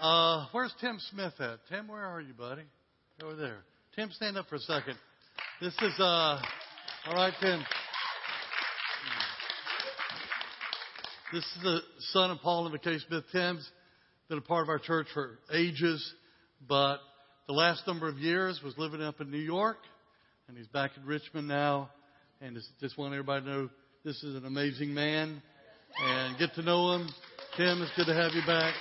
Uh, where's Tim Smith at? Tim, where are you, buddy? Over there. Tim, stand up for a second. This is, uh, all right, Tim. This is the son of Paul and McKay Smith. Tim's been a part of our church for ages, but the last number of years was living up in New York, and he's back in Richmond now. And just want everybody to know this is an amazing man, and get to know him. Tim, it's good to have you back.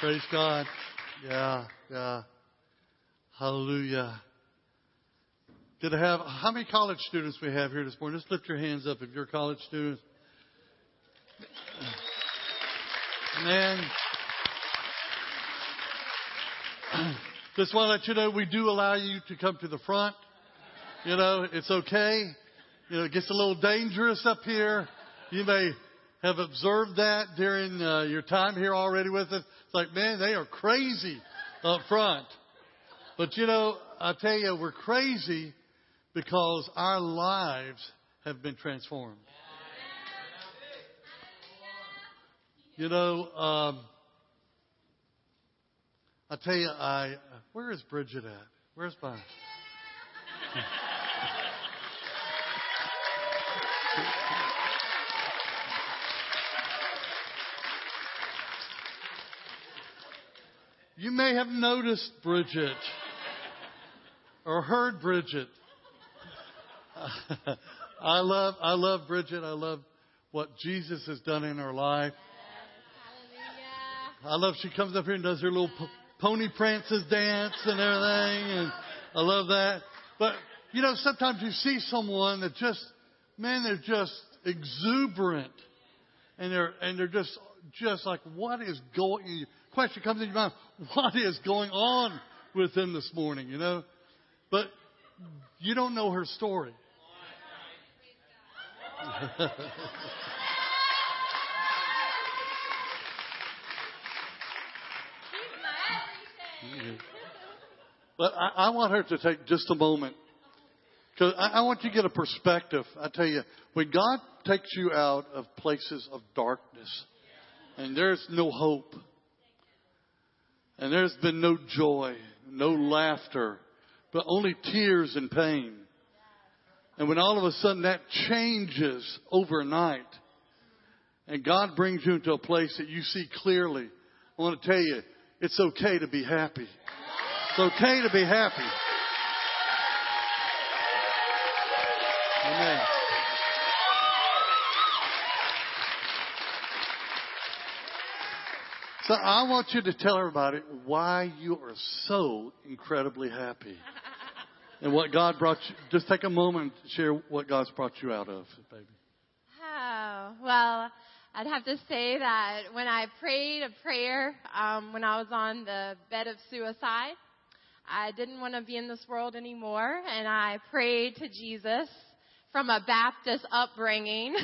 Praise God. Yeah, yeah. Hallelujah. Good to have, how many college students we have here this morning? Just lift your hands up if you're college students. Man. Just want to let you know we do allow you to come to the front. You know, it's okay. You know, it gets a little dangerous up here. You may have observed that during uh, your time here already with us. Like, man, they are crazy up front. But you know, I tell you, we're crazy because our lives have been transformed. You know, um, I tell you, I where is Bridget at? Where's my? You may have noticed Bridget or heard Bridget. I love, I love Bridget. I love what Jesus has done in her life. I love she comes up here and does her little pony prances dance and everything, and I love that. But you know, sometimes you see someone that just, man, they're just exuberant, and they're and they're just just like, what is going? Question comes in your mind: What is going on with them this morning? You know, but you don't know her story. but I, I, want her to take just a moment because I, I want you to get a perspective. I tell you, when God takes you out of places of darkness and there's no hope and there's been no joy, no laughter, but only tears and pain. And when all of a sudden that changes overnight and God brings you into a place that you see clearly, I want to tell you, it's okay to be happy. It's okay to be happy. Amen. So I want you to tell everybody why you are so incredibly happy. And what God brought you, just take a moment to share what God's brought you out of, baby. Oh, well, I'd have to say that when I prayed a prayer um, when I was on the bed of suicide, I didn't want to be in this world anymore, and I prayed to Jesus from a Baptist upbringing.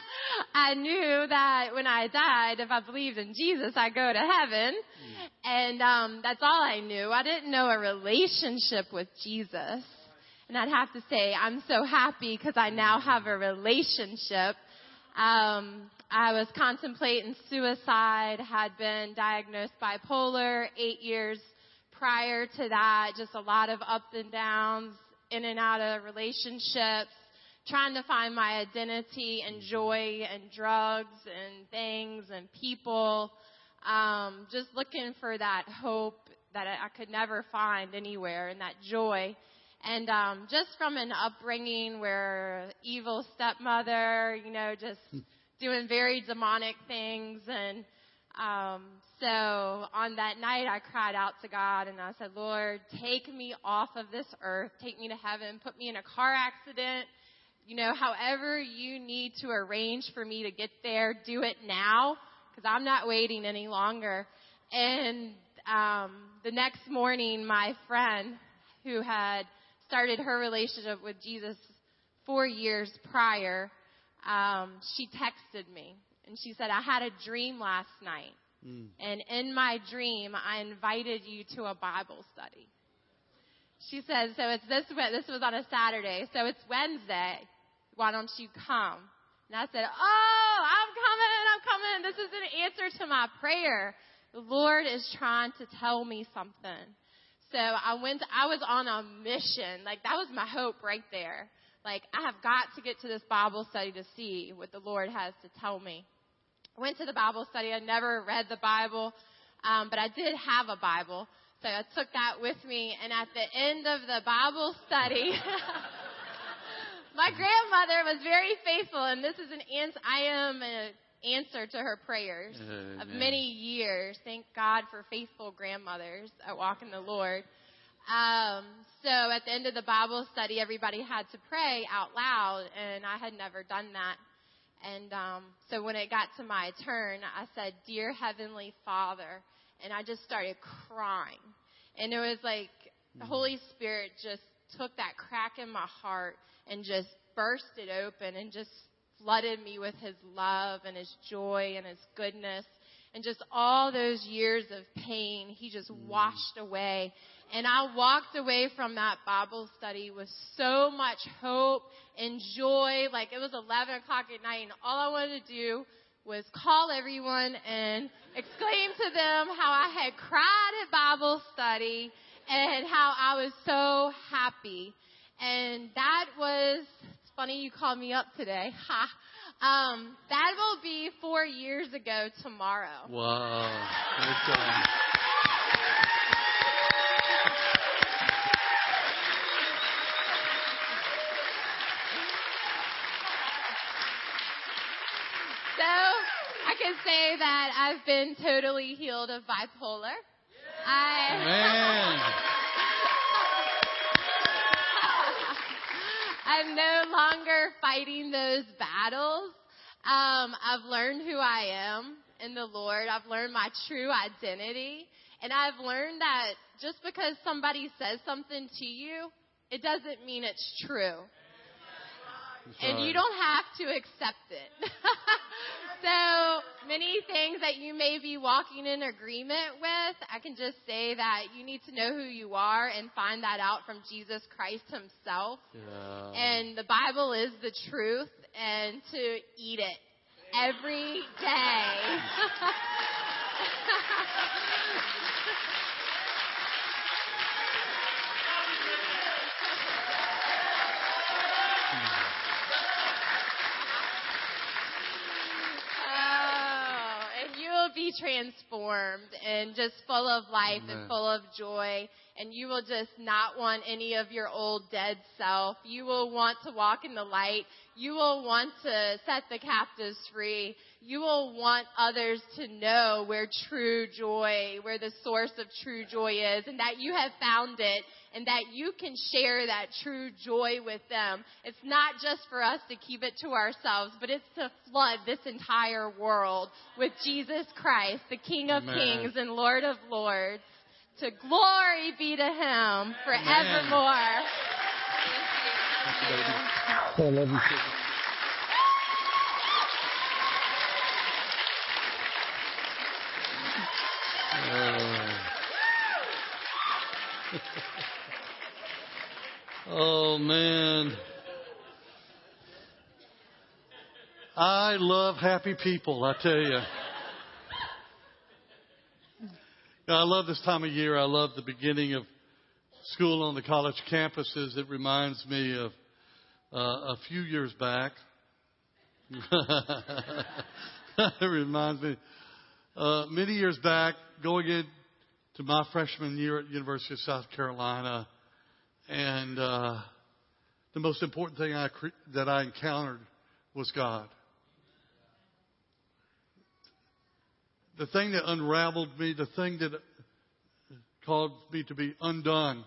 I knew that when I died, if I believed in Jesus, I'd go to heaven. Mm. And um, that's all I knew. I didn't know a relationship with Jesus. And I'd have to say, I'm so happy because I now have a relationship. Um, I was contemplating suicide, had been diagnosed bipolar eight years prior to that, just a lot of ups and downs, in and out of relationships, trying to find my identity and joy and drugs and things and people. Um, just looking for that hope that I could never find anywhere and that joy. And um, just from an upbringing where evil stepmother, you know, just doing very demonic things. And um, so on that night, I cried out to God and I said, Lord, take me off of this earth, take me to heaven, put me in a car accident you know, however you need to arrange for me to get there, do it now because I'm not waiting any longer. And um, the next morning, my friend who had started her relationship with Jesus four years prior, um, she texted me and she said, I had a dream last night. Mm. And in my dream, I invited you to a Bible study. She said, so it's this, this was on a Saturday, so it's Wednesday. Why don't you come? And I said, Oh, I'm coming, I'm coming. this is an answer to my prayer. The Lord is trying to tell me something. So I went, I was on a mission. Like that was my hope right there. Like I have got to get to this Bible study to see what the Lord has to tell me. I went to the Bible study. I never read the Bible, um, but I did have a Bible. So I took that with me. And at the end of the Bible study, my grandmother was very faithful. And this is an answer. I am an answer to her prayers Amen. of many years. Thank God for faithful grandmothers at Walk in the Lord. Um, so at the end of the Bible study, everybody had to pray out loud, and I had never done that. And um, so when it got to my turn, I said, "Dear Heavenly Father," and I just started crying. And it was like the mm. Holy Spirit just took that crack in my heart and just burst it open and just flooded me with His love and His joy and His goodness. And just all those years of pain, He just mm. washed away. And I walked away from that Bible study with so much hope and joy. Like it was 11 o'clock at night, and all I wanted to do was call everyone and exclaim to them how I had cried at Bible study and how I was so happy. And that was, it's funny you called me up today. Ha. Um, that will be four years ago tomorrow. Wow. Good job. So I can say that I've been totally healed of bipolar. I. I'm no longer fighting those battles. Um, I've learned who I am in the Lord. I've learned my true identity. And I've learned that just because somebody says something to you, it doesn't mean it's true. That's and right. you don't have to accept it. so many things that you may be walking in agreement with, I can just say that you need to know who you are and find that out from Jesus Christ Himself. Yeah. And the Bible is the truth, and to eat it every day. will be transformed and just full of life Amen. and full of joy. And you will just not want any of your old dead self. You will want to walk in the light. You will want to set the captives free. You will want others to know where true joy, where the source of true joy is, and that you have found it, and that you can share that true joy with them. It's not just for us to keep it to ourselves, but it's to flood this entire world with Jesus Christ, the King of Amen. Kings and Lord of Lords. To glory be to Him forevermore. Thank you. I love you. too. Oh. man. I love happy people, I tell you. I love this time of year. I love the beginning of school on the college campuses. It reminds me of uh, a few years back. it reminds me uh, many years back, going into my freshman year at University of South Carolina, and uh, the most important thing I cre- that I encountered was God. The thing that unraveled me, the thing that caused me to be undone,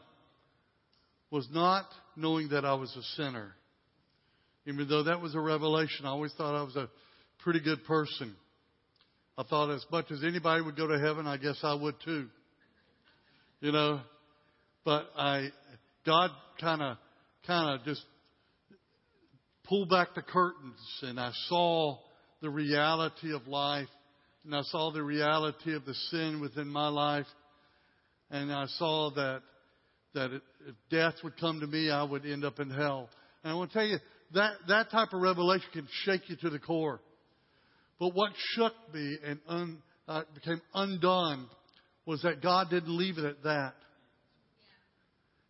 was not knowing that I was a sinner. Even though that was a revelation, I always thought I was a pretty good person. I thought as much as anybody would go to heaven, I guess I would too. You know, but I, God kind of, kind of just pulled back the curtains and I saw the reality of life and I saw the reality of the sin within my life and I saw that, that if death would come to me, I would end up in hell. And I want to tell you, that, that type of revelation can shake you to the core. But what shook me and un, uh, became undone was that God didn't leave it at that.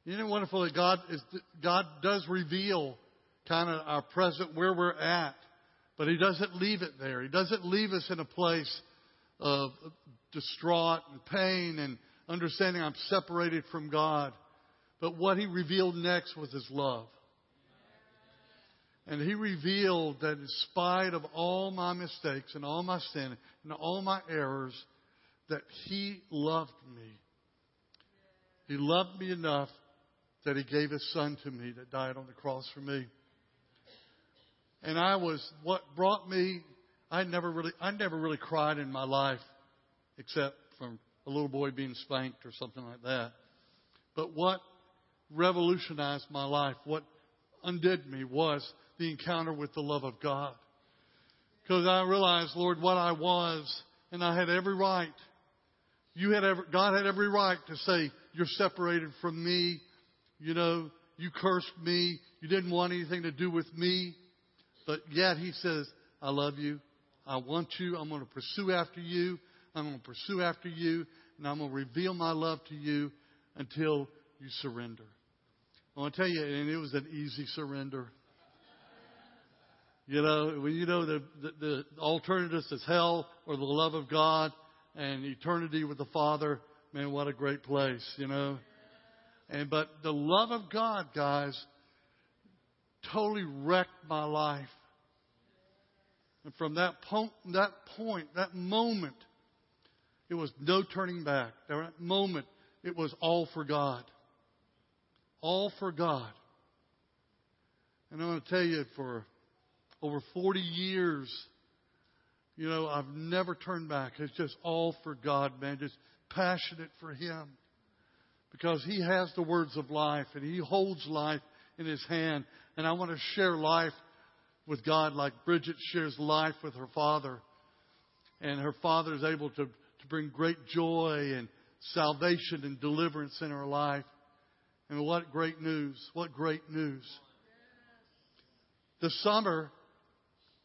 Isn't it wonderful that God is God does reveal kind of our present where we're at, but He doesn't leave it there. He doesn't leave us in a place of distraught and pain and understanding I'm separated from God. But what He revealed next was His love. And He revealed that in spite of all my mistakes and all my sin and all my errors, that He loved me. He loved me enough that He gave His Son to me that died on the cross for me. And I was, what brought me, I never really, I never really cried in my life except from a little boy being spanked or something like that. But what revolutionized my life, what undid me was the encounter with the love of God. Because I realized, Lord, what I was, and I had every right. You had every, God had every right to say, you're separated from me. You know, you cursed me. You didn't want anything to do with me. But yet he says, I love you. I want you. I'm going to pursue after you. I'm going to pursue after you. And I'm going to reveal my love to you until you surrender. I want to tell you, and it was an easy surrender. You know, when you know the, the, the alternatives is hell or the love of God and eternity with the Father, man, what a great place, you know. And but the love of God, guys, totally wrecked my life. And from that point, that point, that moment, it was no turning back. That moment, it was all for God. All for God. And I'm going to tell you, for over 40 years, you know, I've never turned back. It's just all for God, man. Just passionate for Him. Because He has the words of life and He holds life in His hand. And I want to share life with God like Bridget shares life with her father. And her father is able to, to bring great joy and salvation and deliverance in her life. And what great news! What great news! This summer,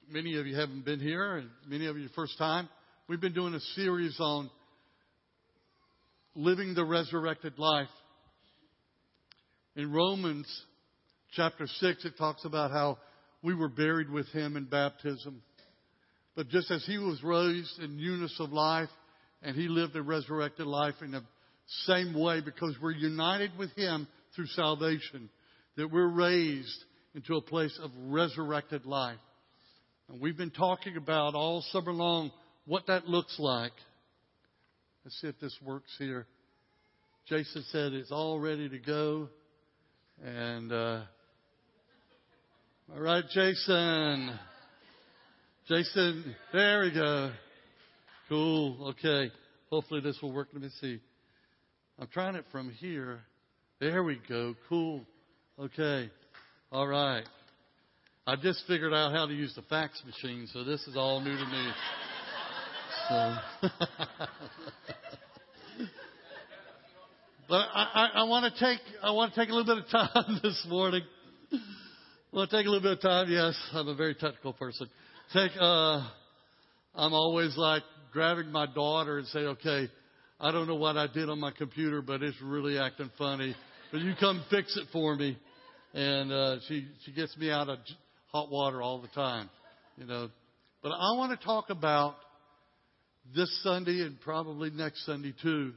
many of you haven't been here, and many of you first time. We've been doing a series on living the resurrected life. In Romans chapter 6, it talks about how we were buried with him in baptism. But just as he was raised in newness of life and he lived a resurrected life in the same way because we're united with him through salvation, that we're raised into a place of resurrected life. And we've been talking about all summer long what that looks like. Let's see if this works here. Jason said it's all ready to go. And, uh, all right, Jason. Jason, there we go. Cool. Okay. Hopefully this will work. Let me see. I'm trying it from here. There we go. Cool. Okay. All right. I just figured out how to use the fax machine, so this is all new to me. So. but I, I, I want to take I want to take a little bit of time this morning well, take a little bit of time. Yes, I'm a very technical person. Take, uh, I'm always like grabbing my daughter and say, okay, I don't know what I did on my computer, but it's really acting funny. But you come fix it for me. And, uh, she, she gets me out of hot water all the time, you know. But I want to talk about this Sunday and probably next Sunday too,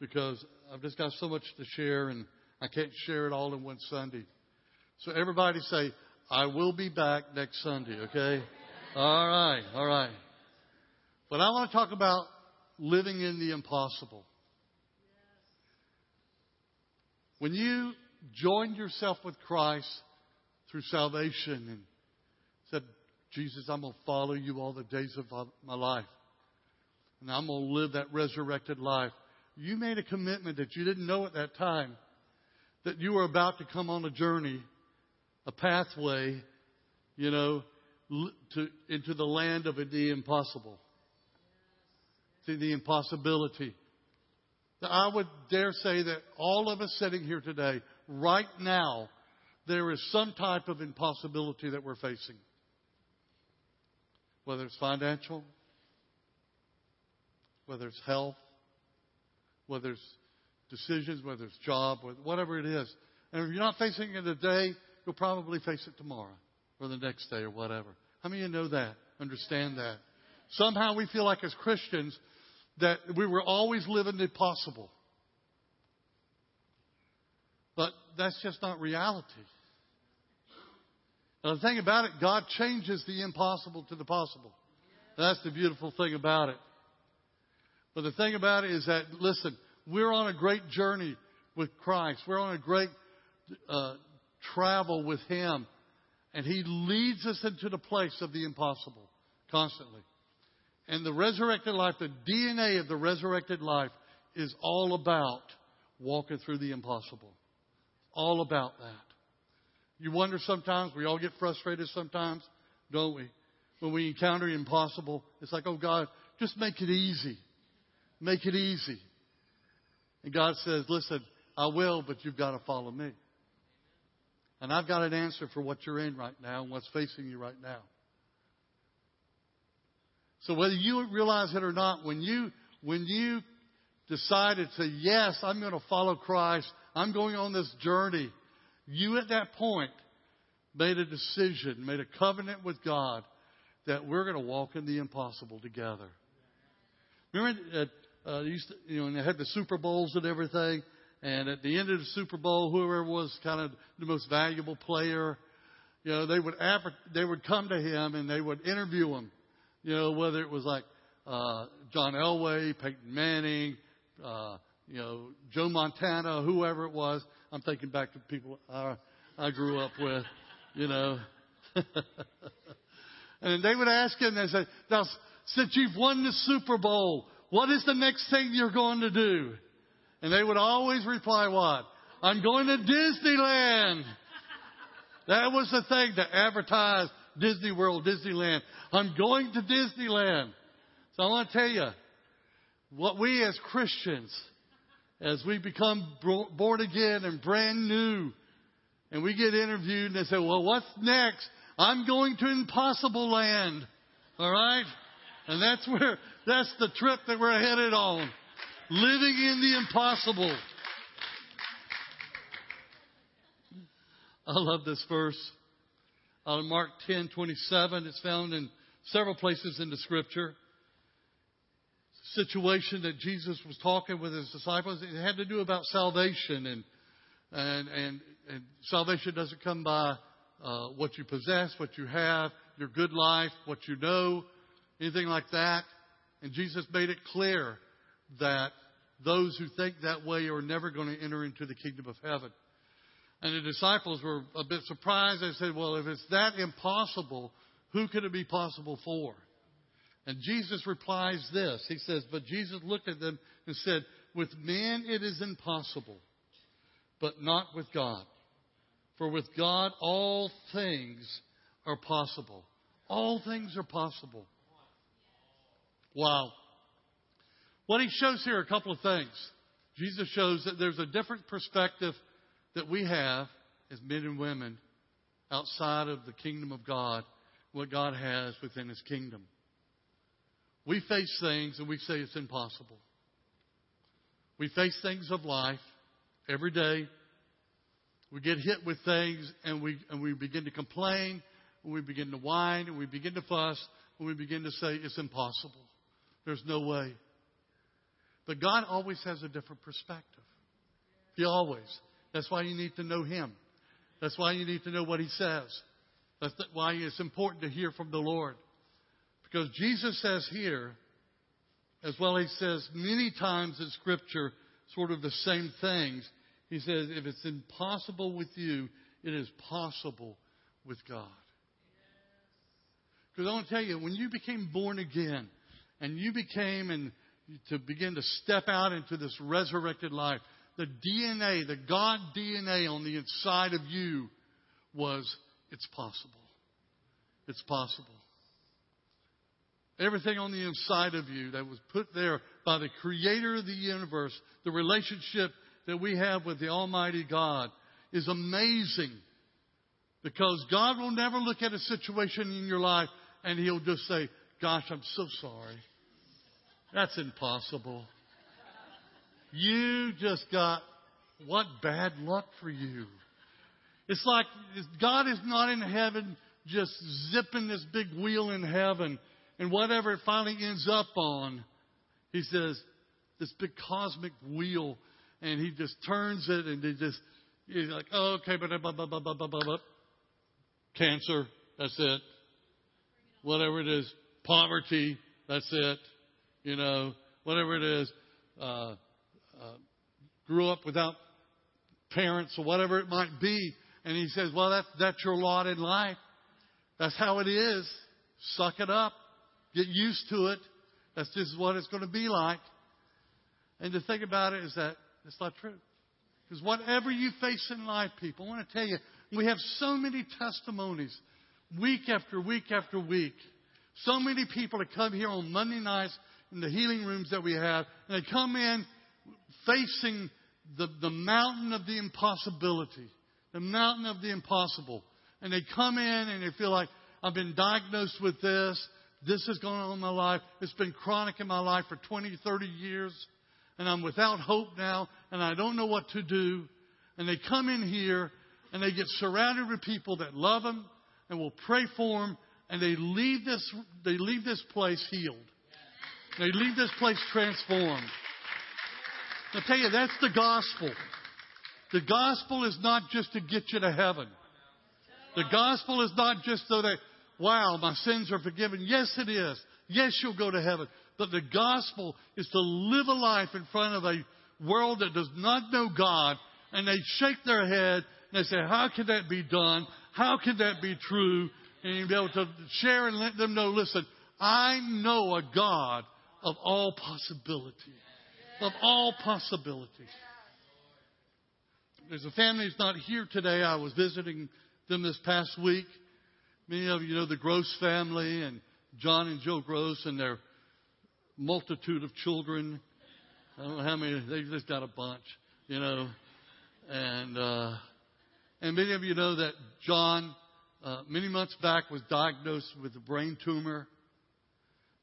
because I've just got so much to share and I can't share it all in one Sunday. So everybody say, I will be back next Sunday, okay? All right, all right. But I want to talk about living in the impossible. When you joined yourself with Christ through salvation and said, Jesus, I'm going to follow you all the days of my life. And I'm going to live that resurrected life. You made a commitment that you didn't know at that time that you were about to come on a journey a pathway, you know, to, into the land of the impossible. To the impossibility. I would dare say that all of us sitting here today, right now, there is some type of impossibility that we're facing. whether it's financial, whether it's health, whether it's decisions, whether it's job, whatever it is. And if you're not facing it today, you'll probably face it tomorrow or the next day or whatever. How many of you know that? Understand that? Somehow we feel like as Christians that we were always living the possible. But that's just not reality. Now, the thing about it, God changes the impossible to the possible. That's the beautiful thing about it. But the thing about it is that, listen, we're on a great journey with Christ. We're on a great uh, travel with Him. And He leads us into the place of the impossible constantly. And the resurrected life, the DNA of the resurrected life, is all about walking through the impossible. All about that. You wonder sometimes, we all get frustrated sometimes, don't we? When we encounter impossible, it's like, oh God, just make it easy. Make it easy. And God says, listen, I will, but you've got to follow me. And I've got an answer for what you're in right now and what's facing you right now. So whether you realize it or not, when you, when you decided to, say, yes, I'm going to follow Christ, I'm going on this journey, you at that point made a decision, made a covenant with God that we're going to walk in the impossible together. Remember, uh, uh, used to, you know, and they had the Super Bowls and everything, and at the end of the Super Bowl, whoever was kind of the most valuable player, you know, they would they would come to him and they would interview him. You know, whether it was like uh, John Elway, Peyton Manning, uh, you know, Joe Montana, whoever it was. I'm thinking back to people I, I grew up with, you know. and they would ask him, they said, now, since you've won the Super Bowl, what is the next thing you're going to do? And they would always reply, what? I'm going to Disneyland. That was the thing to advertise Disney World, Disneyland. I'm going to Disneyland. So I want to tell you, what we as Christians, as we become born again and brand new, and we get interviewed and they say, well, what's next? I'm going to impossible land. All right? And that's where, that's the trip that we're headed on. Living in the impossible. I love this verse. Out of Mark 10, 27, it's found in several places in the scripture situation that Jesus was talking with his disciples. It had to do about salvation, and and and, and salvation doesn't come by uh, what you possess, what you have, your good life, what you know, anything like that. And Jesus made it clear that those who think that way are never going to enter into the kingdom of heaven. And the disciples were a bit surprised. They said, Well, if it's that impossible, who could it be possible for? And Jesus replies this. He says, But Jesus looked at them and said, With man it is impossible, but not with God. For with God all things are possible. All things are possible. Wow. What he shows here are a couple of things. Jesus shows that there's a different perspective that we have as men and women outside of the kingdom of God, what God has within his kingdom. We face things and we say it's impossible. We face things of life every day. We get hit with things and we, and we begin to complain, and we begin to whine, and we begin to fuss, and we begin to say it's impossible. There's no way. But God always has a different perspective. He always. That's why you need to know Him. That's why you need to know what He says. That's why it's important to hear from the Lord. Because Jesus says here, as well he says many times in Scripture, sort of the same things. He says, if it's impossible with you, it is possible with God. Because I want to tell you, when you became born again, and you became and to begin to step out into this resurrected life, the DNA, the God DNA on the inside of you was, it's possible. It's possible. Everything on the inside of you that was put there by the creator of the universe, the relationship that we have with the Almighty God is amazing. Because God will never look at a situation in your life and he'll just say, Gosh, I'm so sorry. That's impossible. You just got what bad luck for you. It's like God is not in heaven just zipping this big wheel in heaven and whatever it finally ends up on, he says, this big cosmic wheel, and he just turns it and he just, he's like, oh, okay, but, but, but, but, but, but, but, cancer, that's it. Whatever it is, poverty, that's it. You know, whatever it is, uh, uh, grew up without parents or whatever it might be. And he says, well, that's, that's your lot in life. That's how it is. Suck it up. Get used to it. That's just what it's going to be like. And the thing about it is that it's not true. Because whatever you face in life, people, I want to tell you, we have so many testimonies week after week after week. So many people that come here on Monday nights in the healing rooms that we have, and they come in facing the, the mountain of the impossibility, the mountain of the impossible. And they come in and they feel like, I've been diagnosed with this. This has gone on in my life. It's been chronic in my life for 20, 30 years. And I'm without hope now. And I don't know what to do. And they come in here and they get surrounded with people that love them and will pray for them. And they leave this, they leave this place healed. They leave this place transformed. I tell you, that's the gospel. The gospel is not just to get you to heaven. The gospel is not just so that, wow, my sins are forgiven. Yes, it is. Yes, you'll go to heaven. But the gospel is to live a life in front of a world that does not know God, and they shake their head and they say, How can that be done? How can that be true? And you be able to share and let them know, listen, I know a God of all possibility. Of all possibility. There's a family that's not here today. I was visiting them this past week. Many of you know the Gross family and John and Joe Gross and their multitude of children. I don't know how many, They've just got a bunch, you know. And, uh, and many of you know that John, uh, many months back was diagnosed with a brain tumor.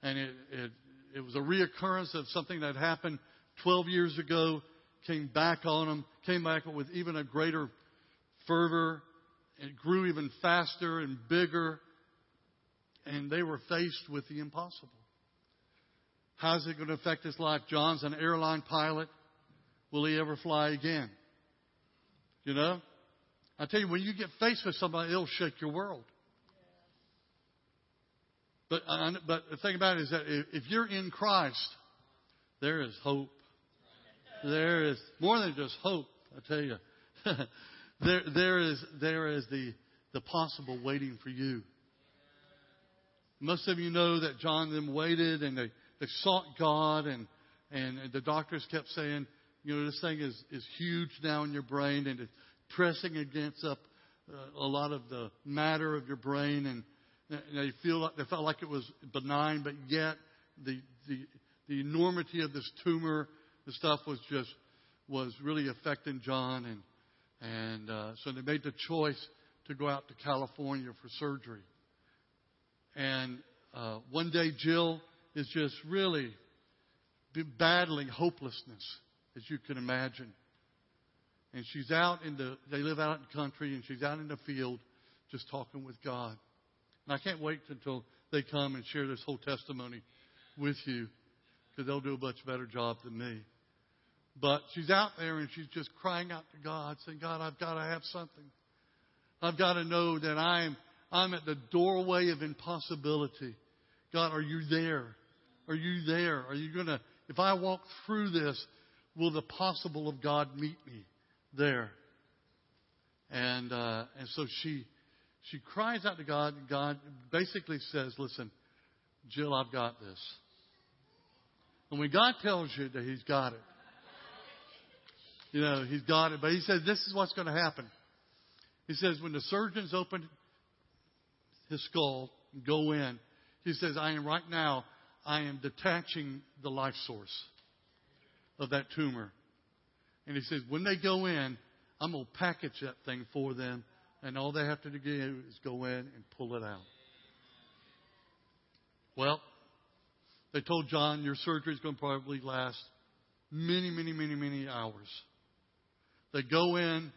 And it, it, it was a reoccurrence of something that happened 12 years ago, came back on him, came back with even a greater fervor it grew even faster and bigger, and they were faced with the impossible. How's it going to affect his life? John's an airline pilot. Will he ever fly again? You know? I tell you, when you get faced with somebody, it'll shake your world. But, but the thing about it is that if you're in Christ, there is hope. There is more than just hope, I tell you. there, there is, there is the, the possible waiting for you. Most of you know that John them waited and they, they sought God and, and the doctors kept saying, you know, this thing is, is huge now in your brain and it's pressing against up uh, a lot of the matter of your brain and they feel like, they felt like it was benign, but yet the, the, the enormity of this tumor, the stuff was just, was really affecting John and, and uh, so they made the choice to go out to California for surgery. And uh, one day, Jill is just really battling hopelessness, as you can imagine. And she's out in the, they live out in the country, and she's out in the field just talking with God. And I can't wait until they come and share this whole testimony with you, because they'll do a much better job than me. But she's out there and she's just crying out to God, saying, God, I've got to have something. I've got to know that I'm, I'm at the doorway of impossibility. God, are you there? Are you there? Are you going to, if I walk through this, will the possible of God meet me there? And, uh, and so she, she cries out to God, God basically says, listen, Jill, I've got this. And when God tells you that He's got it, you know, he's got it. But he says this is what's going to happen. He says when the surgeons open his skull go in, he says, I am right now, I am detaching the life source of that tumor. And he says, when they go in, I'm going to package that thing for them, and all they have to do is go in and pull it out. Well, they told John, your surgery is going to probably last many, many, many, many hours. They go in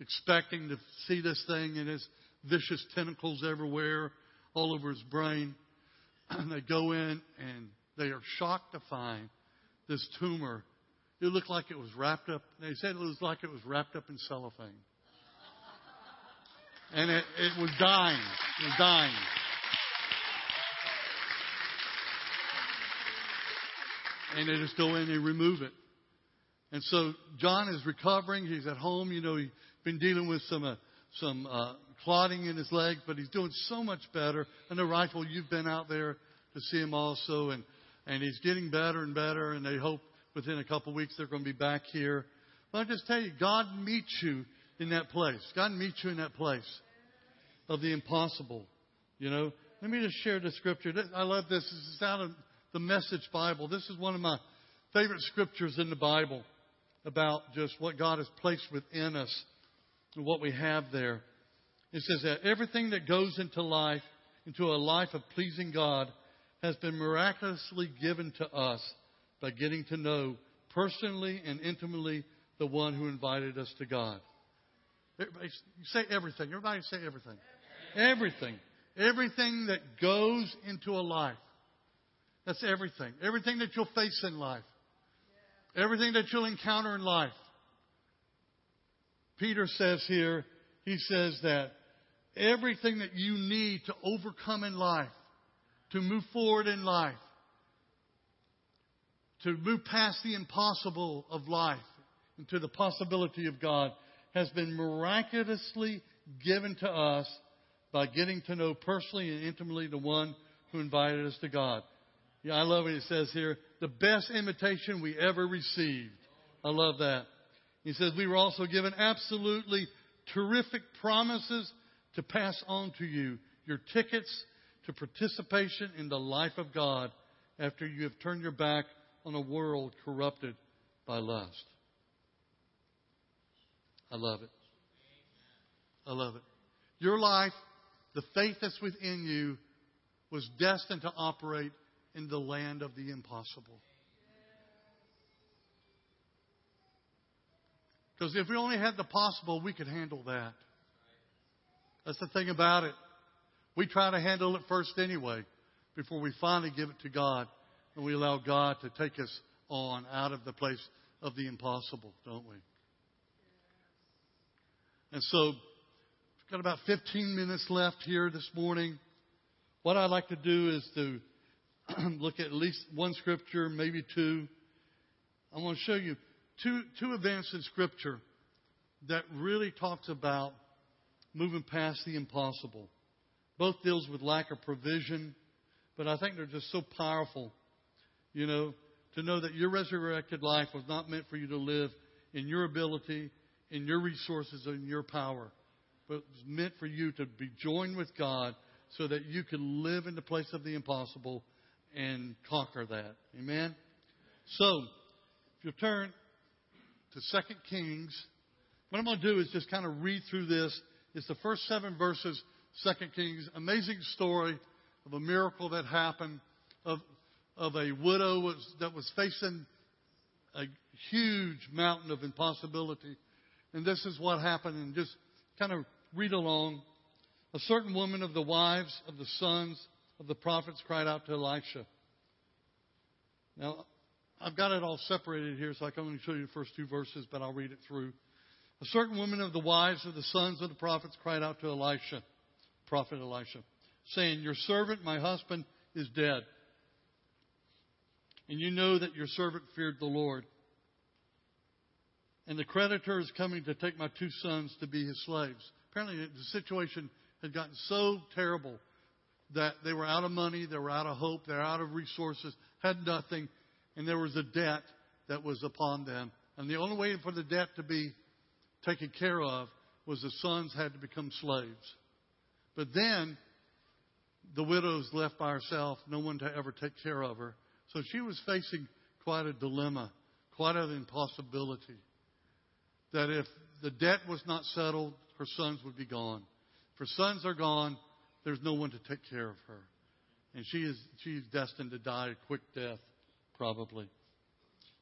expecting to see this thing and its vicious tentacles everywhere, all over his brain. And they go in and they are shocked to find this tumor. It looked like it was wrapped up. They said it was like it was wrapped up in cellophane. And it, it was dying. It was dying. And they just go in and remove it. And so John is recovering. He's at home. You know, he's been dealing with some uh, some uh, clotting in his leg, but he's doing so much better. And the Rifle, you've been out there to see him also, and and he's getting better and better. And they hope within a couple of weeks they're going to be back here. But I just tell you, God meets you in that place. God meets you in that place of the impossible. You know, let me just share the scripture. I love this. This is out of the Message Bible. This is one of my favorite scriptures in the Bible about just what God has placed within us and what we have there. It says that everything that goes into life, into a life of pleasing God, has been miraculously given to us by getting to know personally and intimately the one who invited us to God. Everybody say everything. Everybody say everything. Everything. Everything that goes into a life. That's everything. Everything that you'll face in life. Everything that you'll encounter in life. Peter says here, he says that everything that you need to overcome in life, to move forward in life, to move past the impossible of life into the possibility of God, has been miraculously given to us by getting to know personally and intimately the one who invited us to God. Yeah, I love what he says here. The best invitation we ever received. I love that. He says we were also given absolutely terrific promises to pass on to you your tickets to participation in the life of God after you have turned your back on a world corrupted by lust. I love it. I love it. Your life, the faith that's within you, was destined to operate in the land of the impossible. Because if we only had the possible, we could handle that. That's the thing about it. We try to handle it first anyway, before we finally give it to God and we allow God to take us on out of the place of the impossible, don't we? And so, we've got about 15 minutes left here this morning. What I'd like to do is to look at at least one scripture, maybe two. I want to show you two, two events in scripture that really talks about moving past the impossible. Both deals with lack of provision, but I think they're just so powerful, you know, to know that your resurrected life was not meant for you to live in your ability, in your resources, and your power, but it was meant for you to be joined with God so that you can live in the place of the impossible and conquer that. Amen? So, if you turn to 2 Kings, what I'm going to do is just kind of read through this. It's the first seven verses, 2 Kings. Amazing story of a miracle that happened, of, of a widow was, that was facing a huge mountain of impossibility. And this is what happened, and just kind of read along. A certain woman of the wives of the sons of the prophets cried out to Elisha. Now, I've got it all separated here, so I can only show you the first two verses, but I'll read it through. A certain woman of the wives of the sons of the prophets cried out to Elisha, prophet Elisha, saying, Your servant, my husband, is dead. And you know that your servant feared the Lord. And the creditor is coming to take my two sons to be his slaves. Apparently, the situation had gotten so terrible that they were out of money, they were out of hope, they were out of resources, had nothing, and there was a debt that was upon them. And the only way for the debt to be taken care of was the sons had to become slaves. But then the widow was left by herself, no one to ever take care of her. So she was facing quite a dilemma, quite an impossibility. That if the debt was not settled, her sons would be gone. If her sons are gone, there's no one to take care of her. And she is, she's destined to die a quick death, probably.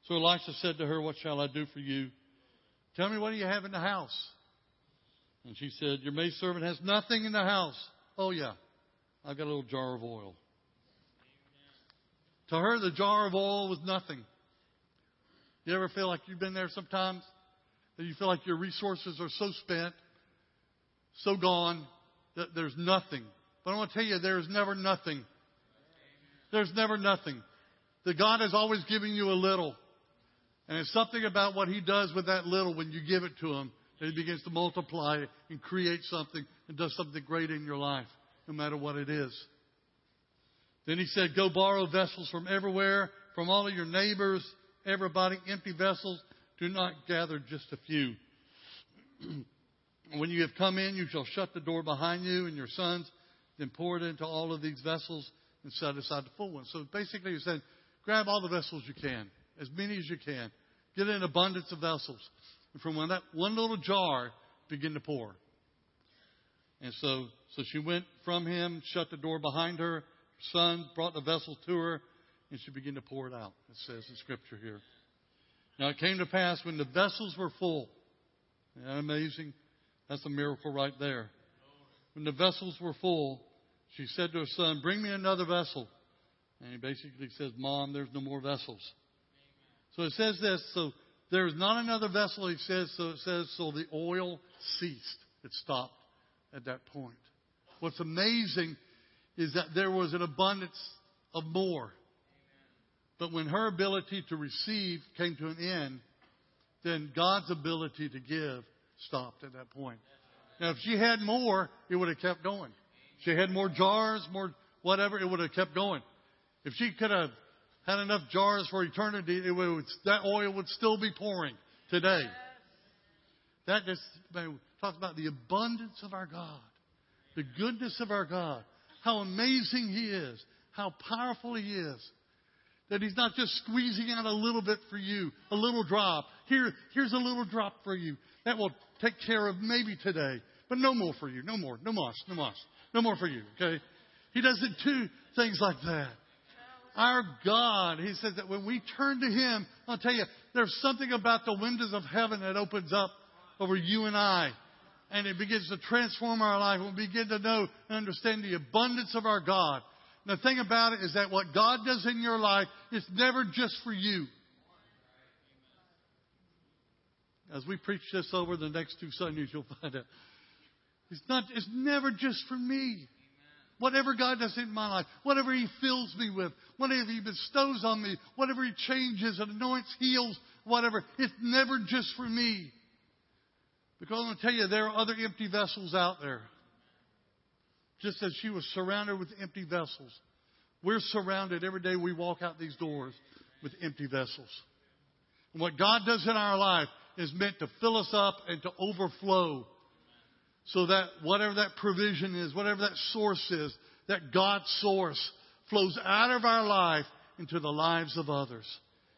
So Elisha said to her, What shall I do for you? Tell me what do you have in the house? And she said, Your maidservant has nothing in the house. Oh, yeah. I've got a little jar of oil. To her, the jar of oil was nothing. You ever feel like you've been there sometimes? That you feel like your resources are so spent, so gone, that there's nothing. But I want to tell you, there's never nothing. There's never nothing. That God is always giving you a little. And it's something about what He does with that little when you give it to Him that He begins to multiply and create something and does something great in your life, no matter what it is. Then He said, Go borrow vessels from everywhere, from all of your neighbors, everybody, empty vessels. Do not gather just a few. when you have come in, you shall shut the door behind you and your sons, then pour it into all of these vessels and set aside the full ones. So basically, He saying, grab all the vessels you can, as many as you can. Get an abundance of vessels. And from that one little jar, begin to pour. And so, so she went from him, shut the door behind her. Her son brought the vessel to her, and she began to pour it out. It says in Scripture here. Now it came to pass when the vessels were full. Isn't amazing? That's a miracle right there. When the vessels were full, she said to her son, Bring me another vessel. And he basically says, Mom, there's no more vessels. So it says this, so there's not another vessel, he says, so it says, so the oil ceased. It stopped at that point. What's amazing is that there was an abundance of more. But when her ability to receive came to an end, then God's ability to give stopped at that point. Now, if she had more, it would have kept going. She had more jars, more whatever, it would have kept going. If she could have had enough jars for eternity, it would, that oil would still be pouring today. That just talks about the abundance of our God, the goodness of our God, how amazing He is, how powerful He is. That He's not just squeezing out a little bit for you, a little drop. Here, here's a little drop for you. That will take care of maybe today, but no more for you. No more. No more. No more. No more for you. Okay? He doesn't do things like that our God. He says that when we turn to Him, I'll tell you, there's something about the windows of heaven that opens up over you and I. And it begins to transform our life. We begin to know and understand the abundance of our God. The thing about it is that what God does in your life is never just for you. As we preach this over the next two Sundays, you'll find out. It's not, it's never just for me. Whatever God does in my life, whatever He fills me with, whatever He bestows on me, whatever He changes and anoints, heals, whatever, it's never just for me. Because I'm going to tell you, there are other empty vessels out there. Just as she was surrounded with empty vessels. We're surrounded every day we walk out these doors with empty vessels. And what God does in our life is meant to fill us up and to overflow so that whatever that provision is, whatever that source is, that God's source flows out of our life into the lives of others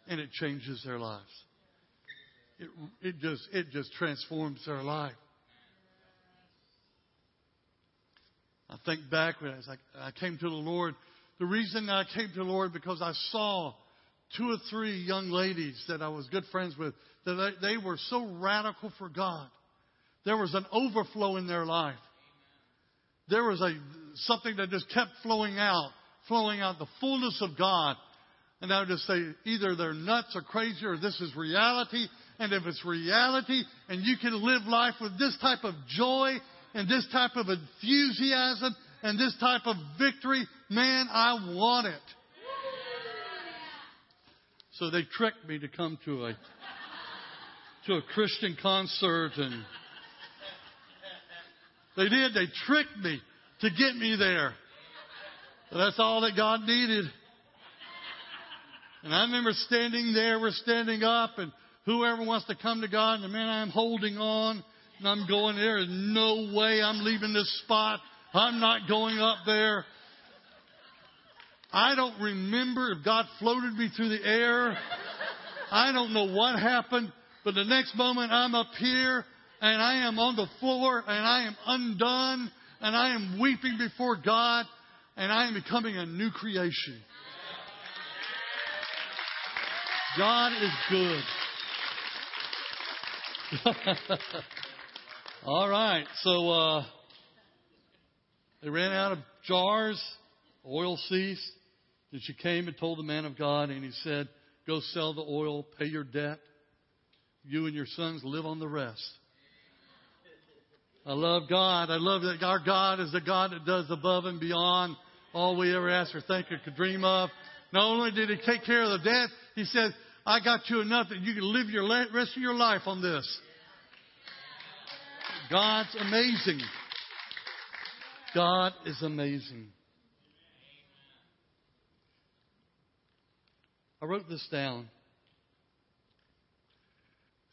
and it changes their lives. It, it just, it just transforms their life. I think back when I, I came to the Lord. The reason I came to the Lord because I saw two or three young ladies that I was good friends with that they, they were so radical for God. There was an overflow in their life. There was a something that just kept flowing out, flowing out the fullness of God. And I would just say either they're nuts or crazy or this is reality. And if it's reality and you can live life with this type of joy and this type of enthusiasm and this type of victory, man, I want it. So they tricked me to come to a to a Christian concert and they did. They tricked me to get me there. But that's all that God needed. And I remember standing there, we're standing up, and whoever wants to come to God, and the man, I'm holding on, and I'm going, there is no way I'm leaving this spot. I'm not going up there. I don't remember if God floated me through the air. I don't know what happened, but the next moment I'm up here and I am on the floor and I am undone and I am weeping before God. and I am becoming a new creation. God is good. All right, so uh, they ran out of jars, oil ceased. Then she came and told the man of God, and he said, Go sell the oil, pay your debt. You and your sons live on the rest. I love God. I love that our God is the God that does above and beyond all we ever ask or think or could dream of. Not only did He take care of the debt, He said, I got you enough that you can live your rest of your life on this. God's amazing. God is amazing. I wrote this down.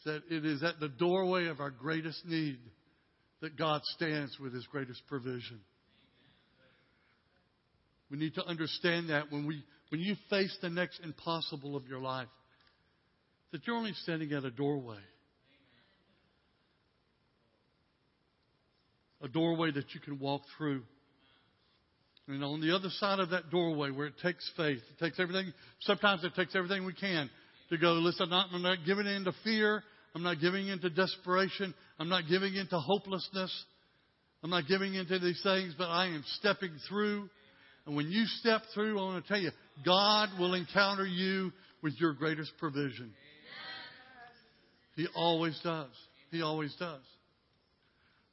That it is at the doorway of our greatest need that God stands with his greatest provision. We need to understand that when we when you face the next impossible of your life, that you're only standing at a doorway. A doorway that you can walk through. And on the other side of that doorway where it takes faith, it takes everything, sometimes it takes everything we can to go, listen, I'm not, giving in to fear. I'm not giving in to desperation. I'm not giving in to hopelessness. I'm not giving into these things, but I am stepping through. And when you step through, I want to tell you, God will encounter you with your greatest provision. He always does. He always does.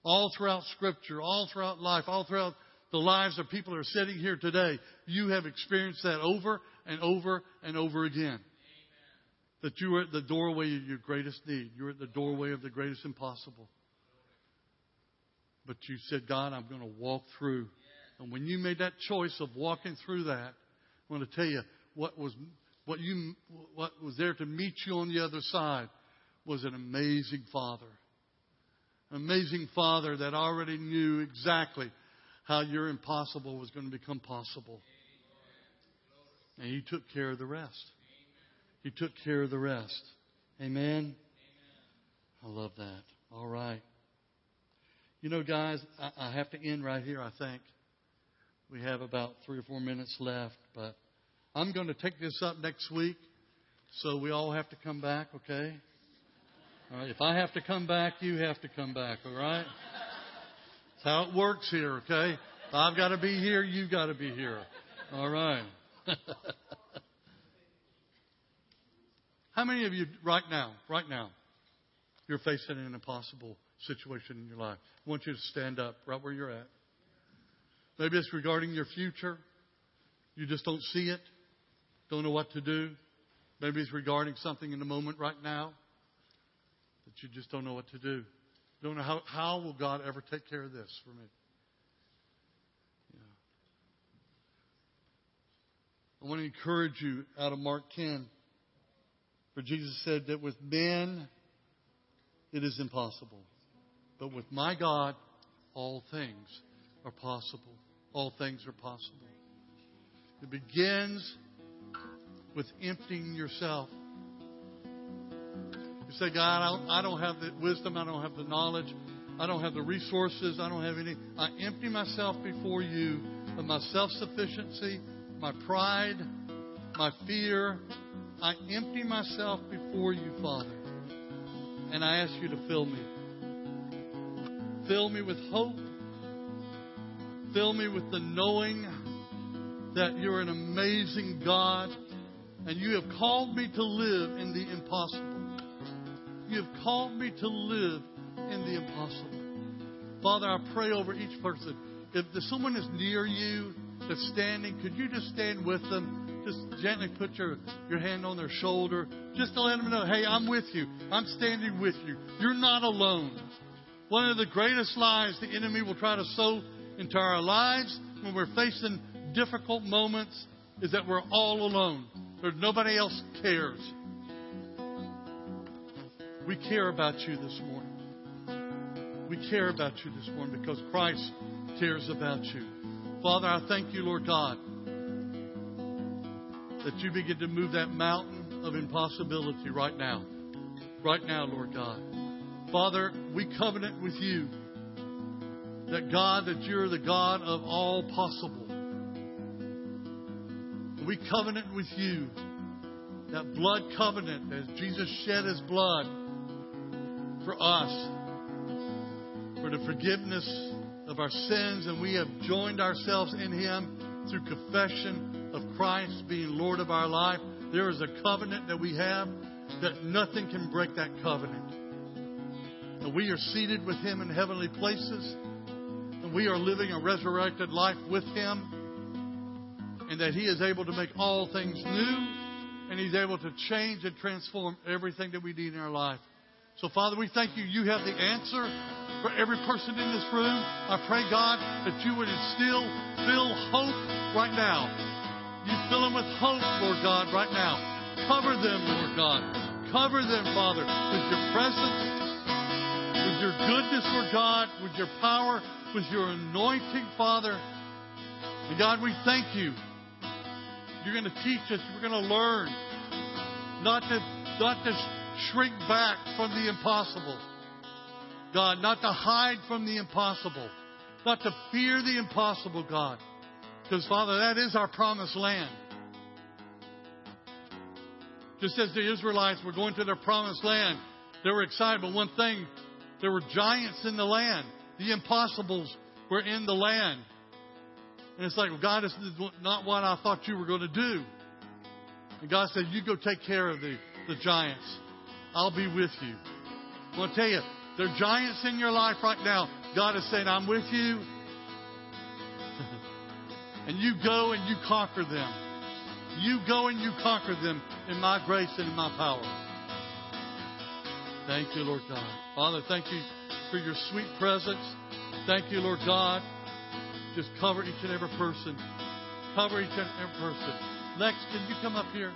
All throughout Scripture, all throughout life, all throughout the lives of people who are sitting here today, you have experienced that over and over and over again. That you are at the doorway of your greatest need. You're at the doorway of the greatest impossible. But you said, God, I'm going to walk through. And when you made that choice of walking through that, I want to tell you what was what you what was there to meet you on the other side was an amazing father. Amazing father that already knew exactly how your impossible was going to become possible. And he took care of the rest. He took care of the rest. Amen. I love that. All right. You know, guys, I, I have to end right here, I think. We have about three or four minutes left, but I'm going to take this up next week, so we all have to come back, okay? If I have to come back, you have to come back, all right? That's how it works here, okay? If I've got to be here, you've got to be here. All right. how many of you right now, right now, you're facing an impossible situation in your life? I want you to stand up right where you're at. Maybe it's regarding your future. You just don't see it, don't know what to do. Maybe it's regarding something in the moment right now that you just don't know what to do. Don't know how, how will God ever take care of this for me? Yeah. I want to encourage you out of Mark 10, where Jesus said that with men it is impossible, but with my God all things are possible. All things are possible. It begins with emptying yourself you say, God, I don't, I don't have the wisdom, I don't have the knowledge, I don't have the resources, I don't have any. I empty myself before you of my self sufficiency, my pride, my fear. I empty myself before you, Father. And I ask you to fill me. Fill me with hope. Fill me with the knowing that you're an amazing God and you have called me to live in the impossible. You have called me to live in the impossible. Father, I pray over each person. If someone is near you that's standing, could you just stand with them? Just gently put your, your hand on their shoulder, just to let them know, hey, I'm with you. I'm standing with you. You're not alone. One of the greatest lies the enemy will try to sow into our lives when we're facing difficult moments is that we're all alone. There's nobody else cares. We care about you this morning. We care about you this morning because Christ cares about you. Father, I thank you, Lord God, that you begin to move that mountain of impossibility right now. Right now, Lord God. Father, we covenant with you that God, that you're the God of all possible. We covenant with you. That blood covenant as Jesus shed his blood for us, for the forgiveness of our sins, and we have joined ourselves in him through confession of Christ being Lord of our life. There is a covenant that we have that nothing can break that covenant. And we are seated with him in heavenly places, and we are living a resurrected life with him and that He is able to make all things new, and He's able to change and transform everything that we need in our life. So, Father, we thank you. You have the answer for every person in this room. I pray, God, that you would instill, fill hope right now. You fill them with hope, Lord God, right now. Cover them, Lord God. Cover them, Father, with your presence, with your goodness, Lord God, with your power, with your anointing, Father. And God, we thank you you're going to teach us. We're going to learn not to, not to shrink back from the impossible. God, not to hide from the impossible. Not to fear the impossible, God. Because, Father, that is our promised land. Just as the Israelites were going to their promised land, they were excited. But one thing, there were giants in the land. The impossibles were in the land. And it's like, well, God, this is not what I thought you were going to do. And God said, You go take care of the, the giants. I'll be with you. I want to tell you, there are giants in your life right now. God is saying, I'm with you. and you go and you conquer them. You go and you conquer them in my grace and in my power. Thank you, Lord God. Father, thank you for your sweet presence. Thank you, Lord God just cover each and every person. Cover each and every person. Lex, can you come up here?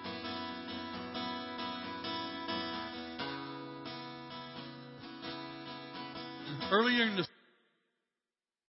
Earlier in the